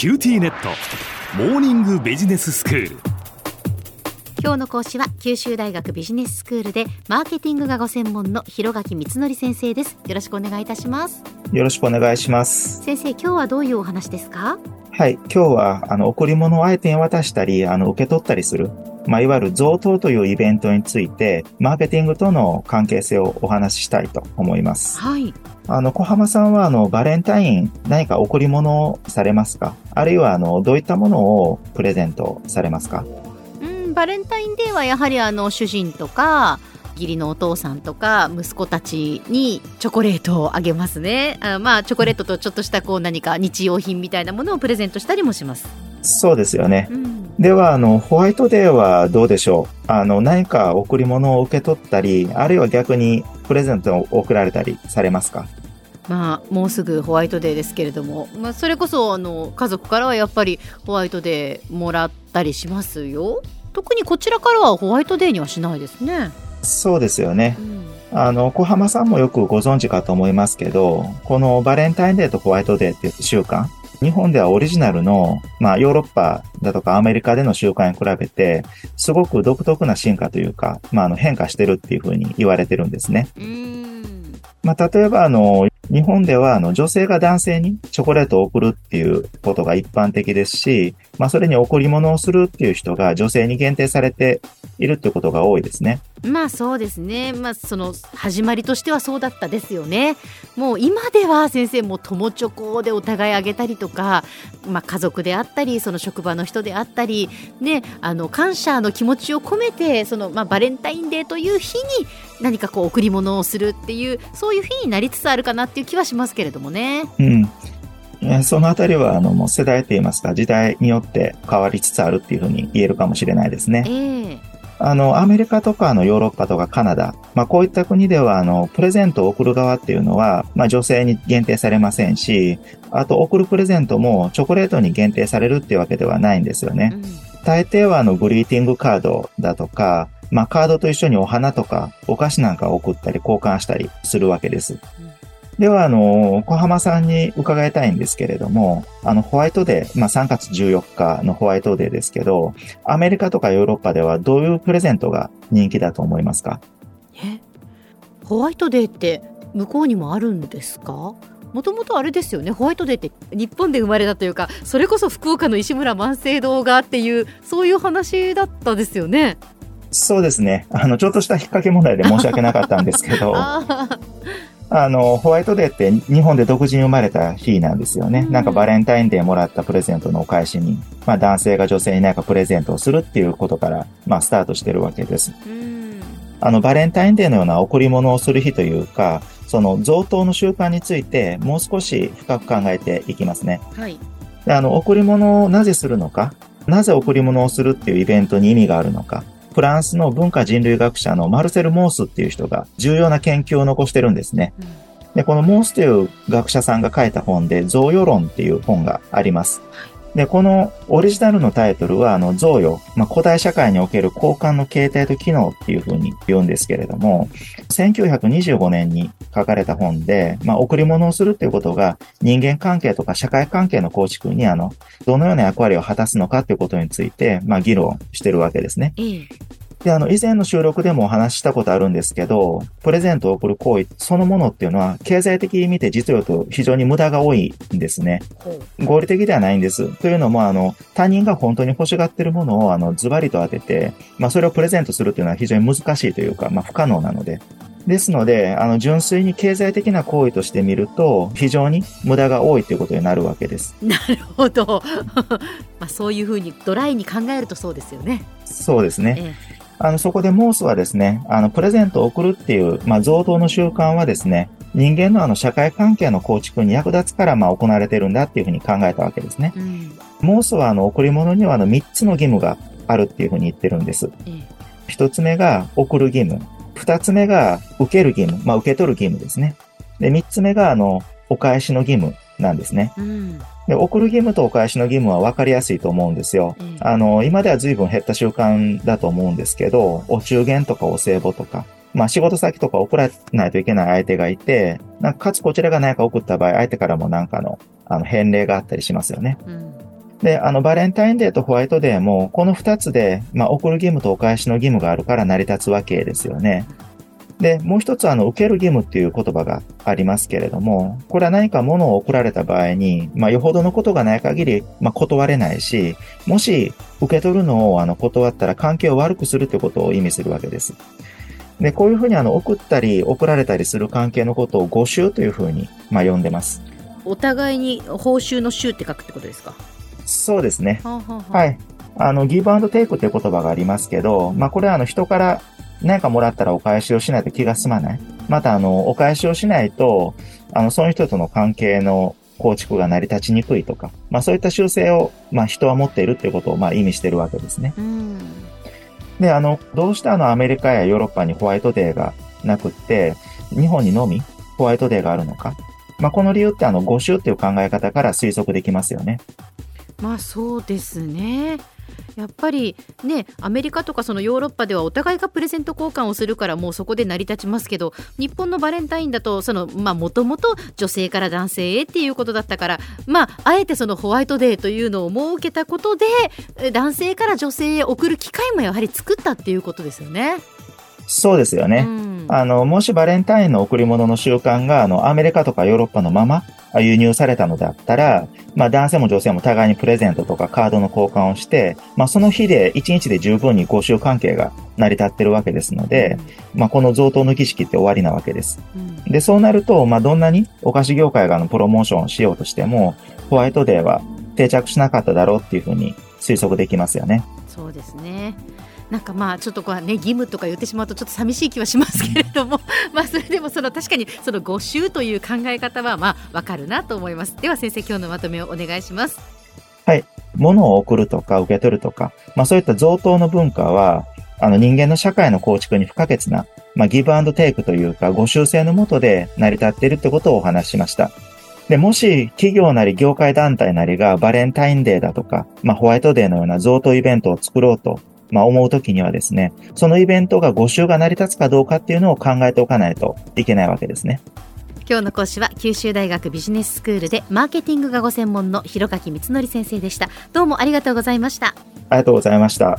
QTnet。モーニングビジネススクール。今日の講師は九州大学ビジネススクールでマーケティングがご専門の広垣光則先生です。よろしくお願いいたします。よろしくお願いします。先生今日はどういうお話ですか？はい今日はあの贈り物を相手に渡したりあの受け取ったりするまあ、いわゆる贈答というイベントについて、マーケティングとの関係性をお話ししたいと思います。はい。あの、小浜さんは、あの、バレンタイン、何か贈り物をされますか？あるいは、あの、どういったものをプレゼントされますか？うん、バレンタインデーはやはり、あの、主人とか、義理のお父さんとか息子たちにチョコレートをあげますね。あまあチョコレートとちょっとしたこう何か日用品みたいなものをプレゼントしたりもします。そうですよね、うん、ではあのホワイトデーはどうでしょう？あの何か贈り物を受け取ったりあるいは逆にプレゼントを贈られたりされますか？まあ、もうすぐホワイトデーですけれども、まあ、それこそあの家族からはやっぱりホワイトデーもらったりしますよ。特にこちらからはホワイトデーにはしないですね。そうですよね、うん、あの小浜さんもよくご存知かと思いますけどこのバレンタインデーとホワイトデーっていう習慣日本ではオリジナルの、まあ、ヨーロッパだとかアメリカでの習慣に比べて、すごく独特な進化というか、まあ、あの変化してるっていうふうに言われてるんですね。まあ、例えば、あの、日本では、あの、女性が男性にチョコレートを送るっていうことが一般的ですし、まあ、それに贈り物をするっていう人が女性に限定されているってことが多いですね。まあそうですね。まあその始まりとしてはそうだったですよね。もう今では先生も友チョコでお互いあげたりとか、まあ家族であったり、その職場の人であったり、ね、あの感謝の気持ちを込めて、そのまあバレンタインデーという日に何かこう贈り物をするっていうそういう日になりつつあるかなっていう気はしますけれどもね。うん。そのあたりは、あの、もう世代といいますか、時代によって変わりつつあるっていうふうに言えるかもしれないですね。えーあの、アメリカとか、あの、ヨーロッパとかカナダ、まあ、こういった国では、あの、プレゼントを送る側っていうのは、まあ、女性に限定されませんし、あと、送るプレゼントもチョコレートに限定されるっていうわけではないんですよね。うん、大抵は、あの、グリーティングカードだとか、まあ、カードと一緒にお花とか、お菓子なんかを送ったり交換したりするわけです。うんでは、あの、小浜さんに伺いたいんですけれども、あの、ホワイトデー、まあ、3月14日のホワイトデーですけど、アメリカとかヨーロッパではどういうプレゼントが人気だと思いますか？え？ホワイトデーって向こうにもあるんですか？もともとあれですよね。ホワイトデーって日本で生まれたというかそれこそ福岡の石村万世堂がっていうそういう話だったですよね。そうですね。あのちょっとした引っ掛け問題で申し訳なかったんですけど あの、ホワイトデーって日本で独自に生まれた日なんですよね。なんかバレンタインデーもらったプレゼントのお返しに、まあ男性が女性に何かプレゼントをするっていうことから、まあスタートしてるわけです。あの、バレンタインデーのような贈り物をする日というか、その贈答の習慣についてもう少し深く考えていきますね。はい。であの、贈り物をなぜするのか、なぜ贈り物をするっていうイベントに意味があるのか、フランスの文化人類学者のマルセル・モースっていう人が重要な研究を残してるんですね。で、このモースという学者さんが書いた本で、贈与論っていう本があります。で、このオリジナルのタイトルは、あの、贈与、まあ、古代社会における交換の形態と機能っていうふうに言うんですけれども、1925年に書かれた本で、まあ、贈り物をするっていうことが人間関係とか社会関係の構築に、あの、どのような役割を果たすのかっていうことについて、まあ、議論してるわけですね。で、あの、以前の収録でもお話ししたことあるんですけど、プレゼントを送る行為そのものっていうのは、経済的に見て実用と非常に無駄が多いんですね。合理的ではないんです。というのも、あの、他人が本当に欲しがってるものを、あの、ズバリと当てて、まあ、それをプレゼントするっていうのは非常に難しいというか、まあ、不可能なので。ですので、あの、純粋に経済的な行為として見ると、非常に無駄が多いということになるわけです。なるほど。まあ、そういうふうにドライに考えるとそうですよね。そうですね。ええあの、そこでモースはですね、あの、プレゼントを送るっていう、まあ、贈答の習慣はですね、人間のあの、社会関係の構築に役立つから、まあ、行われてるんだっていうふうに考えたわけですね。うん、モースはあの、贈り物にはあの、3つの義務があるっていうふうに言ってるんです。1つ目が送る義務。2つ目が受ける義務。まあ、受け取る義務ですね。で、3つ目があの、お返しの義務なんですね。うんで、送る義務とお返しの義務は分かりやすいと思うんですよ。うん、あの、今では随分減った習慣だと思うんですけど、お中元とかお歳暮とか、まあ仕事先とか送らないといけない相手がいて、なんかかつこちらが何か送った場合、相手からも何かの、あの、返礼があったりしますよね。うんで、あの、バレンタインデーとホワイトデーも、この二つで、まあ、送る義務とお返しの義務があるから成り立つわけですよね。で、もう一つあの、受ける義務っていう言葉がありますけれども、これは何か物を送られた場合に、まあ、よほどのことがない限り、まあ、断れないし、もし、受け取るのをあの、断ったら関係を悪くするってことを意味するわけです。で、こういうふうにあの、送ったり、送られたりする関係のことを誤収というふうに、まあ、呼んでます。お互いに報酬の収って書くってことですか？そうですね。はあはあ、はい。あの、ギブアンドテイクっていう言葉がありますけど、まあ、これはあの、人から何かもらったらお返しをしないと気が済まない？また、あの、お返しをしないと、あの、その人との関係の構築が成り立ちにくいとか、まあそういった習性を、まあ人は持っているっていうことを、まあ意味してるわけですね。で、あの、どうしてあのアメリカやヨーロッパにホワイトデーがなくって、日本にのみホワイトデーがあるのか？まあこの理由ってあの、5週っていう考え方から推測できますよね。まあそうですね。やっぱりねアメリカとかそのヨーロッパではお互いがプレゼント交換をするからもうそこで成り立ちますけど日本のバレンタインだとそのまあもともと女性から男性へっていうことだったからまああえてそのホワイトデーというのを設けたことで男性から女性へ送る機会もやはり作ったっていうことですよね。そうですよね。うん、あの、もしバレンタインの贈り物の習慣が、あの、アメリカとかヨーロッパのまま輸入されたのであったら、まあ男性も女性も互いにプレゼントとかカードの交換をして、まあその日で1日で十分に交習関係が成り立ってるわけですので、まあこの贈答の儀式って終わりなわけです。で、そうなると、まあどんなにお菓子業界がのプロモーションをしようとしても、ホワイトデーは定着しなかっただろうっていうふうに推測できますよね。そうですね。なんかまあちょっとこうね義務とか言ってしまうとちょっと寂しい気はしますけれども まあそれでもその確かにその5週という考え方はまあわかるなと思います。では先生今日のまとめをお願いします。はい。物を送るとか受け取るとかまあそういった贈答の文化はあの人間の社会の構築に不可欠なまあギブアンドテイクというかご習性のもとで成り立っているってことをお話ししました。で、もし企業なり業界団体なりがバレンタインデーだとか、まあホワイトデーのような贈答イベントを作ろうとまあ思うときにはですね、そのイベントが5週が成り立つかどうかっていうのを考えておかないといけないわけですね。今日の講師は九州大学ビジネススクールでマーケティングがご専門の広垣光則先生でした。どうもありがとうございました。ありがとうございました